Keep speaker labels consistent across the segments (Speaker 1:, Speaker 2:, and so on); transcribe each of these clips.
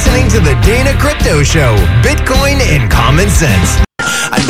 Speaker 1: listening to the Dana Crypto Show Bitcoin and Common Sense.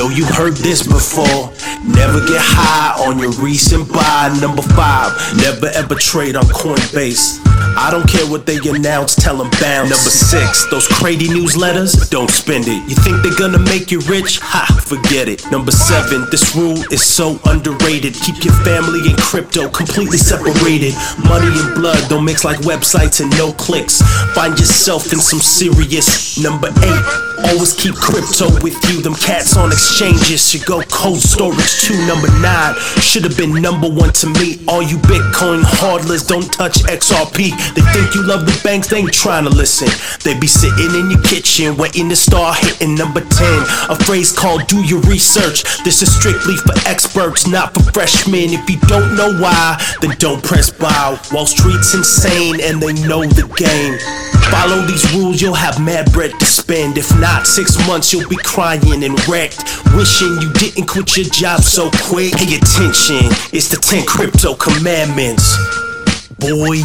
Speaker 2: Know you heard this before. Never get high on your recent buy. Number five, never ever trade on Coinbase. I don't care what they announce, tell them bounce. Number six, those crazy newsletters, don't spend it. You think they're gonna make you rich? Ha, forget it. Number seven, this rule is so underrated. Keep your family and crypto completely separated. Money and blood don't mix like websites and no clicks. Find yourself in some serious. Number eight, always keep crypto with you. Them cats on exchanges should go cold storage too. Number nine, should have been number one to me. All you Bitcoin hodlers don't touch XRP. They think you love the banks, they ain't trying to listen. They be sitting in your kitchen waiting to start hitting number 10. A phrase called do your research. This is strictly for experts, not for freshmen. If you don't know why, then don't press buy. Wall Street's insane and they know the game. Follow these rules, you'll have mad bread to spend. If not, six months you'll be crying and wrecked. Wishing you didn't quit your job so quick. Pay attention, it's the 10 crypto commandments. Boy,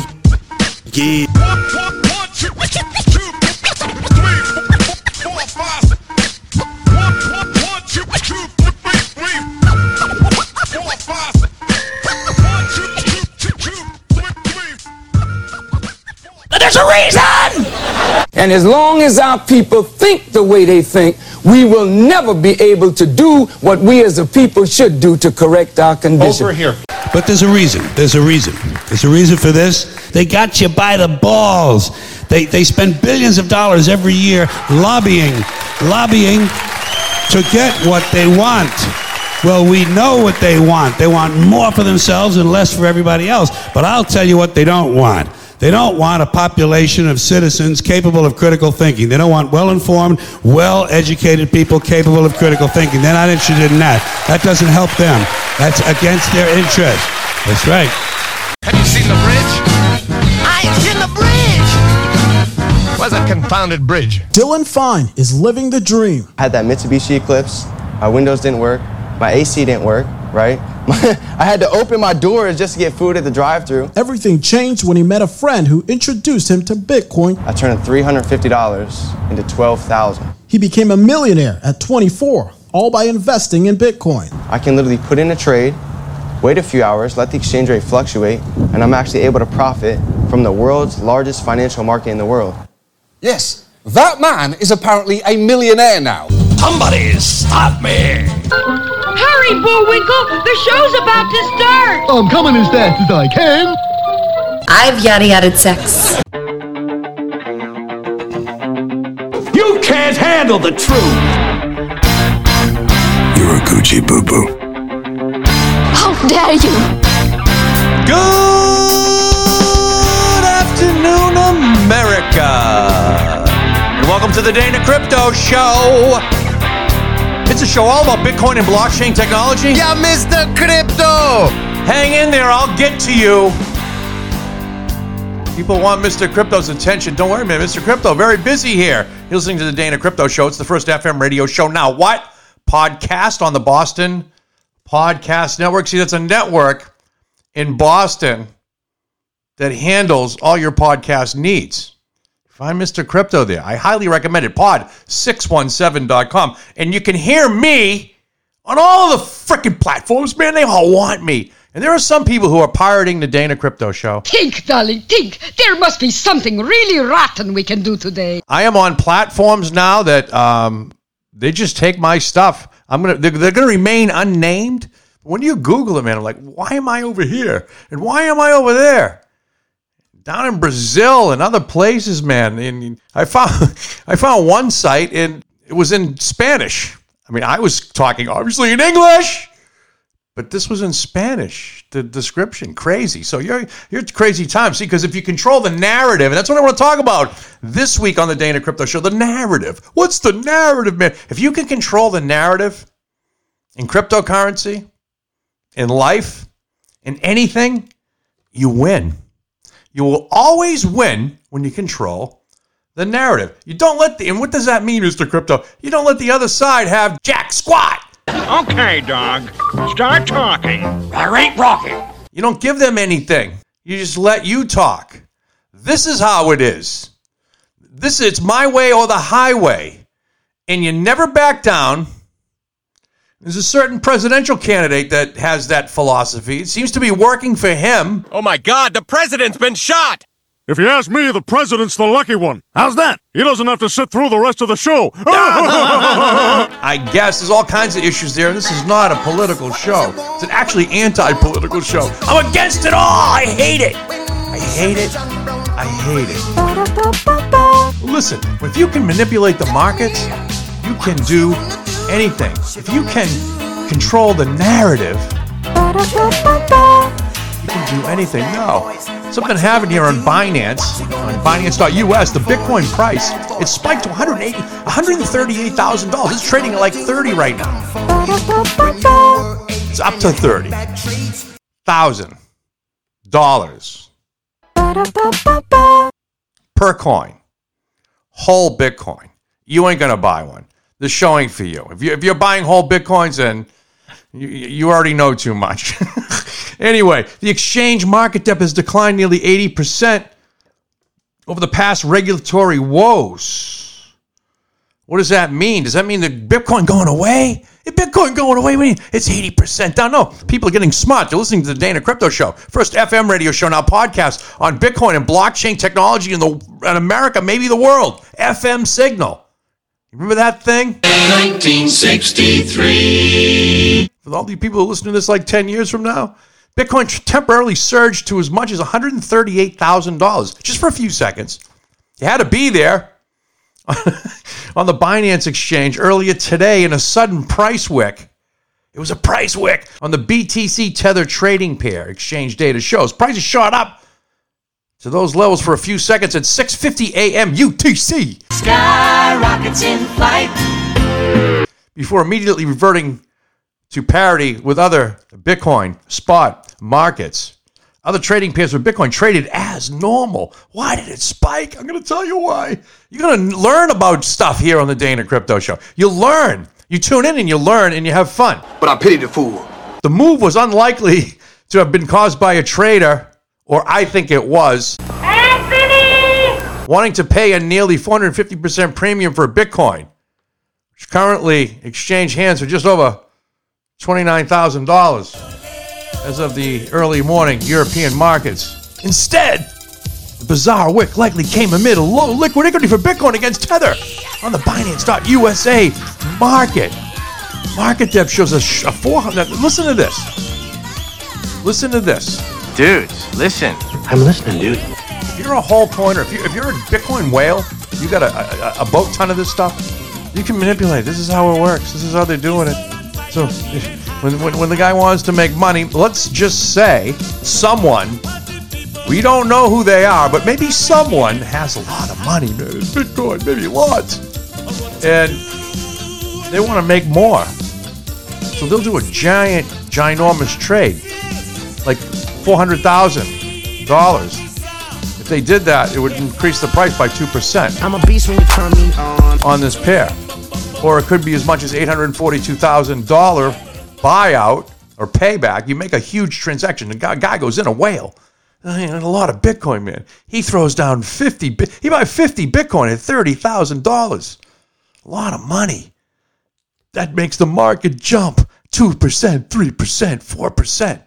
Speaker 2: yeah.
Speaker 3: There's a reason!
Speaker 4: And as long as our people think the way they think, we will never be able to do what we as a people should do to correct our condition.
Speaker 5: Over here. But there's a reason. There's a reason. There's a reason for this. They got you by the balls. They, they spend billions of dollars every year lobbying, lobbying to get what they want. Well, we know what they want. They want more for themselves and less for everybody else. But I'll tell you what they don't want. They don't want a population of citizens capable of critical thinking. They don't want well informed, well educated people capable of critical thinking. They're not interested in that. That doesn't help them. That's against their interest. That's right.
Speaker 6: Have you seen the bridge? I have seen the bridge! Where's that confounded bridge?
Speaker 7: Dylan Fine is living the dream.
Speaker 8: I had that Mitsubishi Eclipse. My windows didn't work. My AC didn't work, right? I had to open my doors just to get food at the drive through
Speaker 7: Everything changed when he met a friend who introduced him to Bitcoin.
Speaker 8: I turned $350 into 12000
Speaker 7: He became a millionaire at 24, all by investing in Bitcoin.
Speaker 8: I can literally put in a trade, wait a few hours, let the exchange rate fluctuate, and I'm actually able to profit from the world's largest financial market in the world.
Speaker 9: Yes, that man is apparently a millionaire now.
Speaker 6: Somebody stop me!
Speaker 10: Hurry, Bullwinkle! The show's about to start!
Speaker 11: I'm coming as fast as I can.
Speaker 12: I've yada yada sex.
Speaker 6: You can't handle the truth!
Speaker 13: You're a Gucci boo boo.
Speaker 12: How dare you!
Speaker 14: Good afternoon, America. And welcome to the Dana Crypto Show. It's a show all about Bitcoin and blockchain technology.
Speaker 6: Yeah, Mr. Crypto!
Speaker 14: Hang in there, I'll get to you. People want Mr. Crypto's attention. Don't worry, man. Mr. Crypto, very busy here. You're listening to the Dana Crypto Show. It's the first FM radio show. Now, what? Podcast on the Boston Podcast Network. See, that's a network in Boston that handles all your podcast needs. Find Mr. Crypto there. I highly recommend it. Pod617.com. And you can hear me on all of the freaking platforms, man. They all want me. And there are some people who are pirating the Dana Crypto Show.
Speaker 10: Think, darling, think. There must be something really rotten we can do today.
Speaker 14: I am on platforms now that um, they just take my stuff. I'm gonna they're, they're gonna remain unnamed. When you Google it, man, I'm like, why am I over here? And why am I over there? Down in Brazil and other places, man. And I found I found one site and it was in Spanish. I mean, I was talking obviously in English, but this was in Spanish. The description, crazy. So you're you're crazy time. See, because if you control the narrative, and that's what I want to talk about this week on the Dana Crypto Show, the narrative. What's the narrative, man? If you can control the narrative in cryptocurrency, in life, in anything, you win. You will always win when you control the narrative. You don't let the, and what does that mean, Mr. Crypto? You don't let the other side have jack squat.
Speaker 15: Okay, dog. Start talking.
Speaker 6: I ain't rocking.
Speaker 14: You don't give them anything. You just let you talk. This is how it is. This is it's my way or the highway. And you never back down. There's a certain presidential candidate that has that philosophy. It seems to be working for him.
Speaker 13: Oh my god, the president's been shot!
Speaker 16: If you ask me, the president's the lucky one. How's that? He doesn't have to sit through the rest of the show.
Speaker 14: I guess there's all kinds of issues there. and This is not a political show. It's an actually anti-political show. I'm against it all. I hate it. I hate it. I hate it. Listen, if you can manipulate the markets, you can do anything. If you can control the narrative, you can do anything. No. Something happened here on Binance, on Binance.us. The Bitcoin price, it spiked to 180, $138,000. It's trading at like 30 right now. It's up to 30 thousand dollars per coin, whole Bitcoin. You ain't gonna buy one. The showing for you. If you if you're buying whole Bitcoins, then you, you already know too much. anyway, the exchange market depth has declined nearly 80% over the past regulatory woes. What does that mean? Does that mean that Bitcoin going away? Is Bitcoin going away? What do you mean? It's 80% down. No, people are getting smart. They're listening to the Dana Crypto Show. First FM radio show, now podcast on Bitcoin and blockchain technology in, the, in America, maybe the world. FM signal. Remember that thing?
Speaker 17: 1963.
Speaker 14: For all the people who listen to this like 10 years from now, Bitcoin temporarily surged to as much as $138,000 just for a few seconds. You had to be there on the Binance exchange earlier today in a sudden price wick. It was a price wick on the BTC Tether trading pair exchange data shows. Prices shot up to those levels for a few seconds at 6:50 a.m. UTC.
Speaker 17: Skyrockets in flight.
Speaker 14: before immediately reverting to parity with other Bitcoin spot markets. Other trading pairs with Bitcoin traded as normal. Why did it spike? I'm going to tell you why. You're going to learn about stuff here on the Dana Crypto Show. You learn. You tune in and you learn and you have fun.
Speaker 18: But I pity the fool.
Speaker 14: The move was unlikely to have been caused by a trader, or I think it was, wanting to pay a nearly 450% premium for Bitcoin, which currently exchange hands for just over $29,000 as of the early morning European markets. Instead, the bizarre wick likely came amid a low liquidity for Bitcoin against Tether on the Binance.USA market. Market depth shows a, sh- a 400. Listen to this. Listen to this.
Speaker 18: Dudes, listen. I'm listening, dude.
Speaker 14: If you're a whole coiner, if, you, if you're a Bitcoin whale, you got a, a, a boat ton of this stuff, you can manipulate. This is how it works. This is how they're doing it. So when, when, when the guy wants to make money, let's just say someone, we don't know who they are, but maybe someone has a lot of money, man. It's Bitcoin, maybe lots. And they want to make more. So they'll do a giant, ginormous trade, like $400,000. If they did that, it would increase the price by 2%.
Speaker 19: I'm a beast when you turn me on.
Speaker 14: on this pair. Or it could be as much as $842,000 buyout or payback. You make a huge transaction. The guy, guy goes in a whale. Uh, I mean, a lot of Bitcoin, man. He throws down 50, he buy 50 Bitcoin at $30,000. A lot of money. That makes the market jump 2%, 3%, 4%.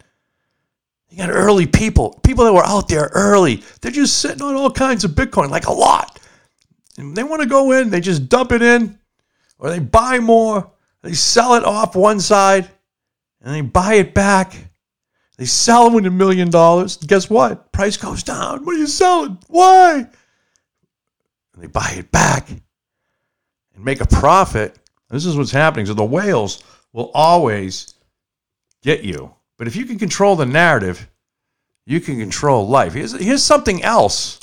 Speaker 14: You got early people, people that were out there early. They're just sitting on all kinds of Bitcoin, like a lot. And they want to go in, they just dump it in, or they buy more, they sell it off one side, and they buy it back. They sell them with a million dollars. Guess what? Price goes down. What are you selling? Why? And they buy it back and make a profit. This is what's happening. So the whales will always get you. But if you can control the narrative, you can control life. Here's, here's something else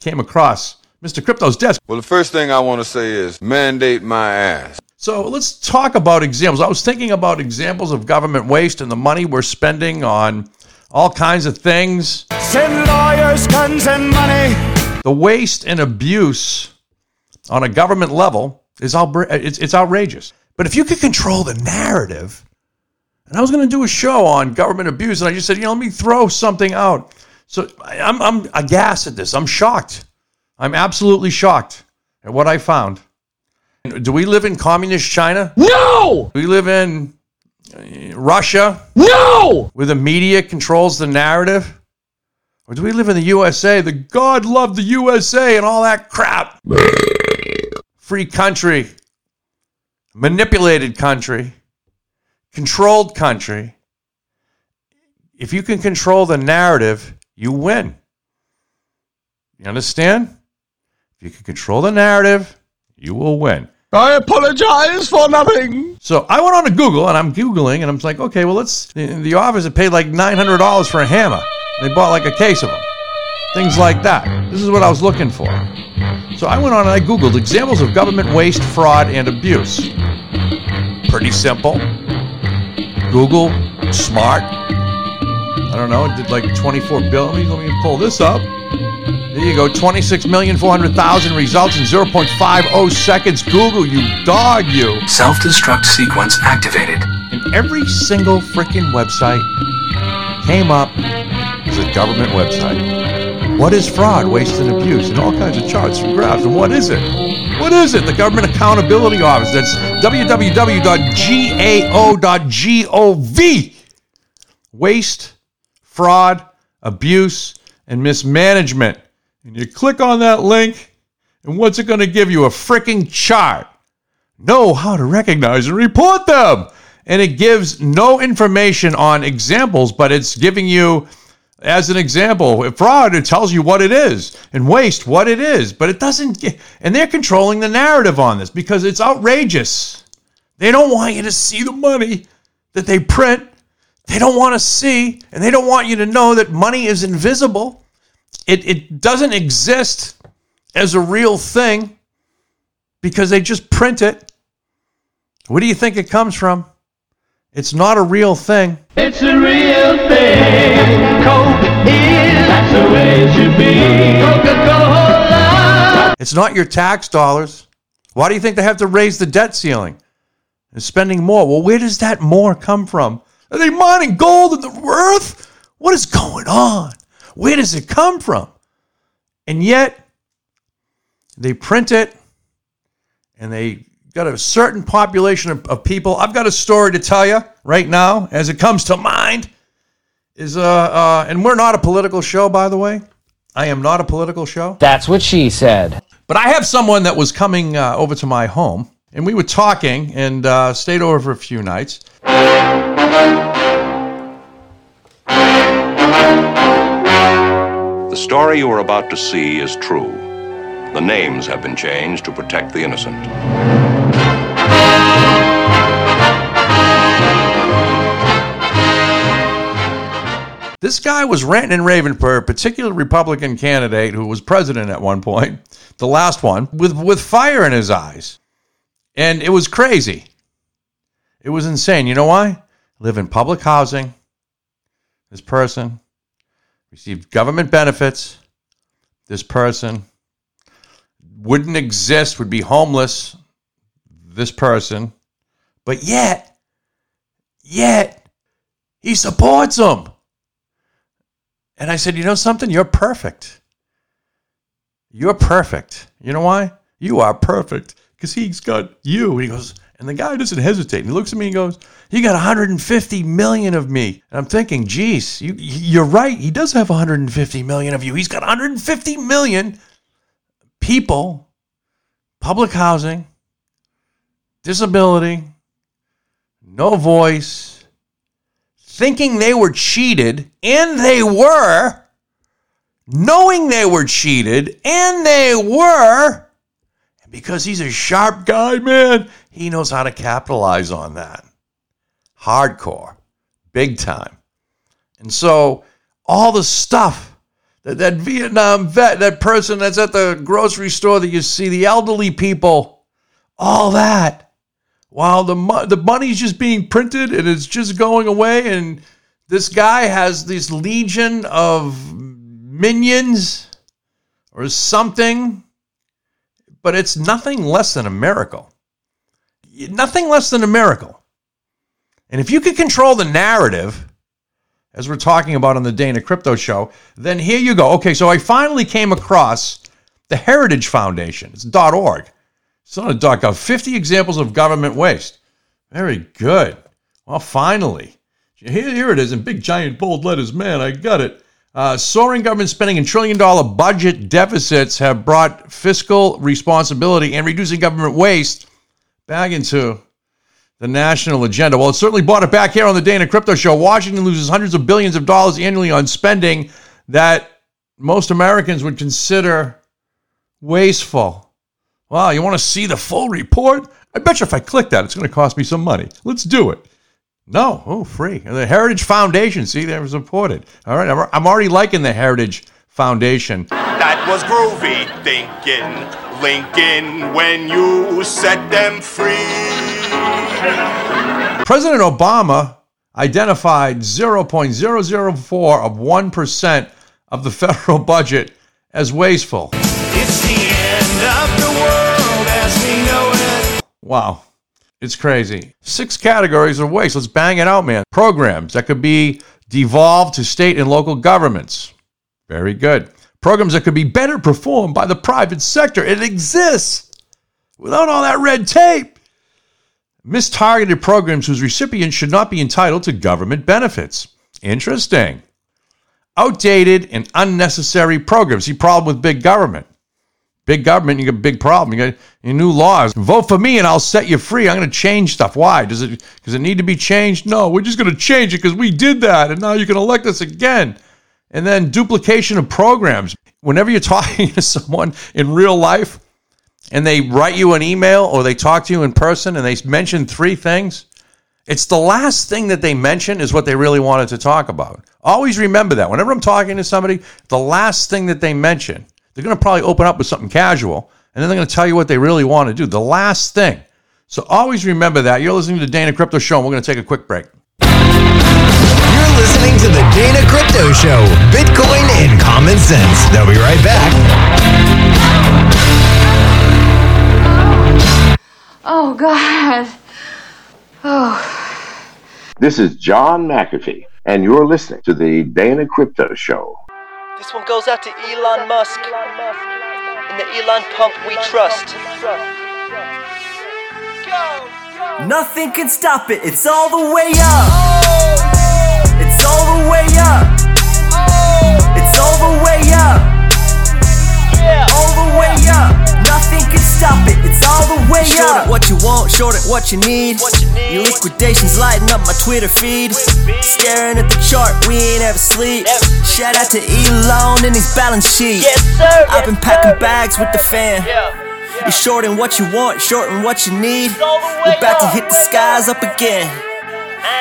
Speaker 14: came across Mr. Crypto's desk.
Speaker 20: Well, the first thing I want to say is mandate my ass.
Speaker 14: So let's talk about examples. I was thinking about examples of government waste and the money we're spending on all kinds of things.
Speaker 19: Send lawyers, guns, and money.
Speaker 14: The waste and abuse on a government level is outra- it's, it's outrageous. But if you could control the narrative, and I was going to do a show on government abuse, and I just said, you know, let me throw something out. So I'm, I'm aghast at this. I'm shocked. I'm absolutely shocked at what I found. Do we live in communist China?
Speaker 9: No!
Speaker 14: We live in uh, Russia?
Speaker 9: No!
Speaker 14: Where the media controls the narrative? Or do we live in the USA? The God loved the USA and all that crap. Free country, manipulated country, controlled country. If you can control the narrative, you win. You understand? If you can control the narrative, you will win.
Speaker 9: I apologize for nothing.
Speaker 14: So I went on to Google and I'm Googling and I'm like, okay, well, let's. The, the office had paid like $900 for a hammer. They bought like a case of them. Things like that. This is what I was looking for. So I went on and I Googled examples of government waste, fraud, and abuse. Pretty simple. Google, smart. I don't know, it did like 24 billion. Let me pull this up. There you go, 26,400,000 results in 0.50 seconds. Google, you dog, you.
Speaker 21: Self destruct sequence activated.
Speaker 14: And every single freaking website came up as a government website. What is fraud, waste, and abuse? And all kinds of charts and graphs. And what is it? What is it? The Government Accountability Office. That's www.gao.gov. Waste, fraud, abuse, and mismanagement. And you click on that link, and what's it going to give you? A freaking chart. Know how to recognize and report them. And it gives no information on examples, but it's giving you, as an example, fraud, it tells you what it is, and waste, what it is. But it doesn't, get, and they're controlling the narrative on this because it's outrageous. They don't want you to see the money that they print. They don't want to see, and they don't want you to know that money is invisible. It, it doesn't exist as a real thing because they just print it. Where do you think it comes from? It's not a real thing.
Speaker 17: It's a real thing. Coke is, that's the way it should be. Coca-Cola.
Speaker 14: It's not your tax dollars. Why do you think they have to raise the debt ceiling and spending more? Well, where does that more come from? Are they mining gold in the earth? What is going on? Where does it come from? And yet, they print it and they got a certain population of, of people. I've got a story to tell you right now as it comes to mind. Is uh, uh and we're not a political show, by the way. I am not a political show.
Speaker 22: That's what she said.
Speaker 14: But I have someone that was coming uh, over to my home, and we were talking and uh, stayed over for a few nights.
Speaker 23: The story you are about to see is true. The names have been changed to protect the innocent.
Speaker 14: This guy was ranting and raving for a particular Republican candidate who was president at one point, the last one, with, with fire in his eyes. And it was crazy. It was insane. You know why? Live in public housing. This person received government benefits. This person wouldn't exist, would be homeless. This person. But yet, yet, he supports them. And I said, You know something? You're perfect. You're perfect. You know why? You are perfect because he's got you. He goes, and the guy doesn't hesitate. He looks at me and goes, You got 150 million of me. And I'm thinking, geez, you, you're right. He does have 150 million of you. He's got 150 million people, public housing, disability, no voice, thinking they were cheated, and they were, knowing they were cheated, and they were. And because he's a sharp guy, man, he knows how to capitalize on that. Hardcore, big time. And so, all the stuff that, that Vietnam vet, that person that's at the grocery store that you see, the elderly people, all that while the mo- the money's just being printed and it's just going away and this guy has this legion of minions or something but it's nothing less than a miracle nothing less than a miracle and if you can control the narrative as we're talking about on the Dana Crypto Show, then here you go. Okay, so I finally came across The Heritage Foundation. It's .org. It's not a .gov. 50 examples of government waste. Very good. Well, finally. Here, here it is in big, giant, bold letters. Man, I got it. Uh, soaring government spending and trillion dollar budget deficits have brought fiscal responsibility and reducing government waste back into the national agenda. Well, it certainly brought it back here on the Dana Crypto Show. Washington loses hundreds of billions of dollars annually on spending that most Americans would consider wasteful. Wow, you want to see the full report? I bet you if I click that, it's going to cost me some money. Let's do it. No, oh, free. The Heritage Foundation, see, they're supported. All right, I'm- I'm already liking the Heritage Foundation.
Speaker 24: That was groovy thinking, Lincoln, when you set them free.
Speaker 14: President Obama identified 0.004 of 1% of the federal budget as wasteful.
Speaker 19: It's the
Speaker 14: Wow. It's crazy. Six categories of waste. Let's bang it out, man. Programs that could be devolved to state and local governments. Very good. Programs that could be better performed by the private sector. It exists without all that red tape. Mistargeted programs whose recipients should not be entitled to government benefits. Interesting. Outdated and unnecessary programs. The problem with big government. Big government, you got a big problem. You got your new laws. Vote for me and I'll set you free. I'm going to change stuff. Why? Does it does it need to be changed? No, we're just going to change it because we did that, and now you can elect us again. And then duplication of programs. Whenever you're talking to someone in real life, and they write you an email or they talk to you in person, and they mention three things, it's the last thing that they mention is what they really wanted to talk about. Always remember that. Whenever I'm talking to somebody, the last thing that they mention, they're going to probably open up with something casual, and then they're going to tell you what they really want to do. The last thing. So always remember that. You're listening to the Dana Crypto Show, and we're going to take a quick break.
Speaker 25: You're listening to the Dana Crypto Show, Bitcoin and common sense. They'll be right back.
Speaker 12: Oh, God. Oh.
Speaker 22: This is John McAfee, and you're listening to the Dana Crypto Show.
Speaker 26: This one goes out to Elon Musk In the Elon pump we trust.
Speaker 27: Nothing can stop it, it's all the way up. It's all the way up. It's all the way up. All the way up. Nothing can stop it, it's all the way up.
Speaker 28: Short
Speaker 27: up.
Speaker 28: it what you want, short it what you need. Your liquidations lighting up my Twitter feed. Staring at the chart, we ain't ever sleep. Shout out to Elon and his balance sheet.
Speaker 26: Yes, sir.
Speaker 28: I've been packing bags with the fan. You're shorting what you want, shorting what you need. We're about to hit the skies up again.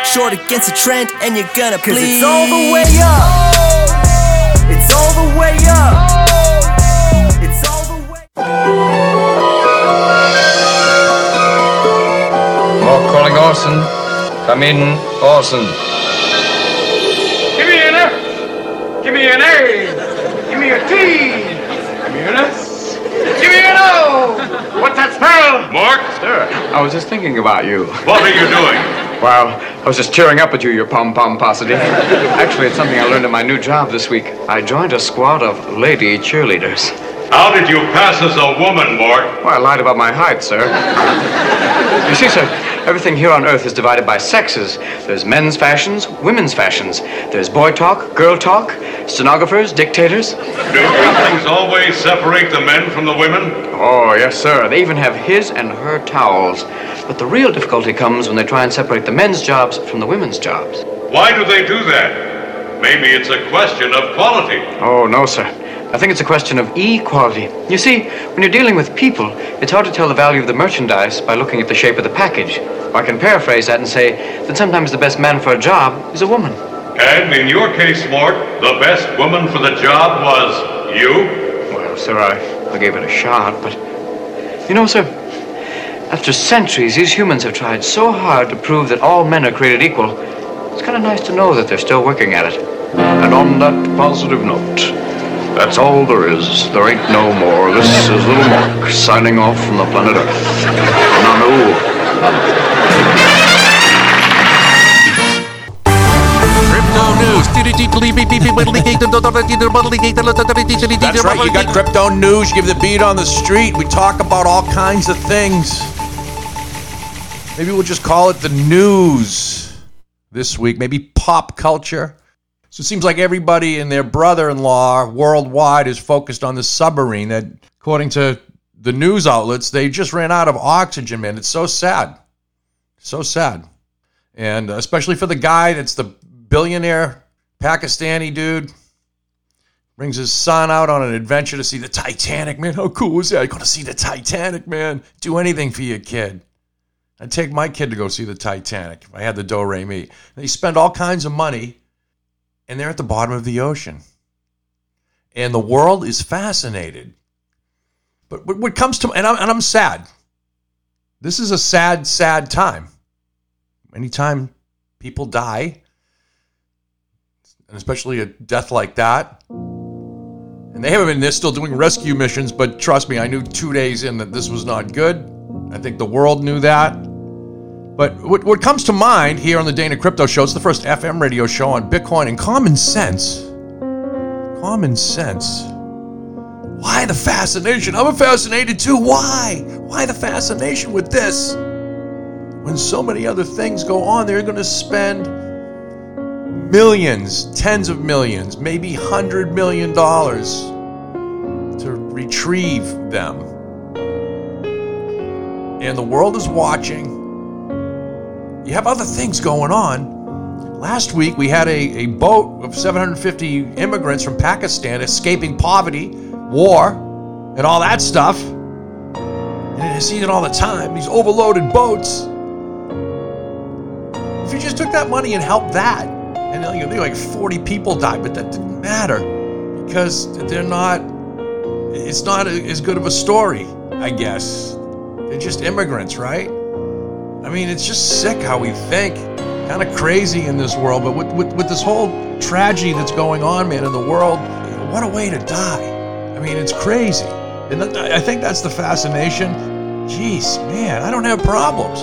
Speaker 28: Short against the trend, and you're gonna
Speaker 27: Cause
Speaker 28: bleed.
Speaker 27: it's all the way up. It's all the way up.
Speaker 29: Come in, Orson.
Speaker 15: Give me an F. Give me an A. Give me a T. Give me an S. Give me an O. What's that smell?
Speaker 30: Mork? Sir, I was just thinking about you.
Speaker 15: What are you doing?
Speaker 30: Well, I was just cheering up at you, your pom pom paucity. Actually, it's something I learned in my new job this week. I joined a squad of lady cheerleaders.
Speaker 15: How did you pass as a woman, Mork?
Speaker 30: Well, I lied about my height, sir. you see, sir, everything here on Earth is divided by sexes. There's men's fashions, women's fashions. There's boy talk, girl talk, stenographers, dictators.
Speaker 15: Do things always separate the men from the women?
Speaker 30: Oh, yes, sir. They even have his and her towels. But the real difficulty comes when they try and separate the men's jobs from the women's jobs.
Speaker 15: Why do they do that? Maybe it's a question of quality.
Speaker 30: Oh, no, sir. I think it's a question of equality. You see, when you're dealing with people, it's hard to tell the value of the merchandise by looking at the shape of the package. Or I can paraphrase that and say that sometimes the best man for a job is a woman.
Speaker 15: And in your case, Mork, the best woman for the job was you?
Speaker 30: Well, sir, I, I gave it a shot, but. You know, sir, after centuries, these humans have tried so hard to prove that all men are created equal. It's kind of nice to know that they're still working at it.
Speaker 31: And on that positive note, that's all there is. There ain't no more. This is Little Mork signing off from the planet Earth. Nanu.
Speaker 6: Crypto news
Speaker 14: That's right. You got crypto news. You give the beat on the street. We talk about all kinds of things. Maybe we'll just call it the news this week. Maybe pop culture. So it seems like everybody and their brother-in-law worldwide is focused on the submarine that, according to the news outlets, they just ran out of oxygen, man. It's so sad. So sad. And uh, especially for the guy that's the billionaire Pakistani dude. Brings his son out on an adventure to see the Titanic, man. How cool is that? Going to see the Titanic, man. Do anything for your kid. I'd take my kid to go see the Titanic if I had the do re mi. They spend all kinds of money, and they're at the bottom of the ocean. And the world is fascinated. But what comes to and I'm, and I'm sad. This is a sad, sad time. Anytime people die, and especially a death like that, and they haven't been, they're still doing rescue missions, but trust me, I knew two days in that this was not good. I think the world knew that. But what, what comes to mind here on the Dana Crypto Show, it's the first FM radio show on Bitcoin and common sense. Common sense. Why the fascination? I'm fascinated too. Why? Why the fascination with this? When so many other things go on, they're going to spend millions, tens of millions, maybe hundred million dollars to retrieve them. And the world is watching. You have other things going on. Last week, we had a, a boat of 750 immigrants from Pakistan escaping poverty, war, and all that stuff. And I see it all the time these overloaded boats. If you just took that money and helped that, and you know, like 40 people died, but that didn't matter because they're not. It's not as good of a story, I guess. They're just immigrants, right? I mean, it's just sick how we think. Kind of crazy in this world, but with, with, with this whole tragedy that's going on, man, in the world, what a way to die. I mean, it's crazy. And I think that's the fascination. Jeez, man, I don't have problems.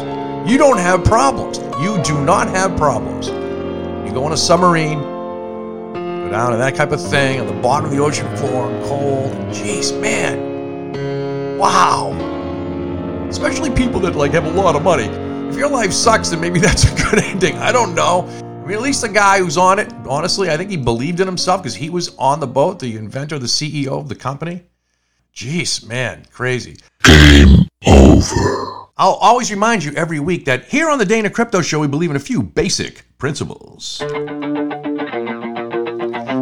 Speaker 14: You don't have problems. You do not have problems. You go on a submarine, go down to that type of thing on the bottom of the ocean floor, cold. Jeez, man. Wow. Especially people that like have a lot of money. If your life sucks, then maybe that's a good ending. I don't know. I mean, at least the guy who's on it, honestly, I think he believed in himself because he was on the boat, the inventor, the CEO of the company. Jeez, man, crazy.
Speaker 32: Game over.
Speaker 14: I'll always remind you every week that here on the Dana Crypto Show, we believe in a few basic principles.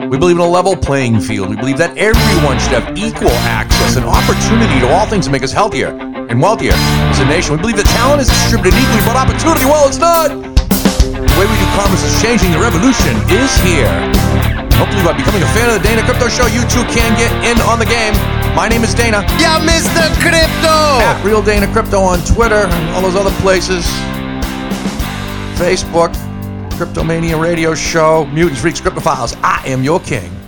Speaker 14: We believe in a level playing field. We believe that everyone should have equal access and opportunity to all things that make us healthier and wealthier as a nation. We believe that talent is distributed equally, but opportunity, well, it's not. The way we do commerce is changing. The revolution is here. Hopefully, by becoming a fan of the Dana Crypto Show, you too can get in on the game. My name is Dana.
Speaker 33: Yeah, Mr. Crypto.
Speaker 14: At Real Dana Crypto on Twitter, and all those other places. Facebook, Cryptomania Radio Show, Mutants, Freaks, Cryptophiles. I am your king.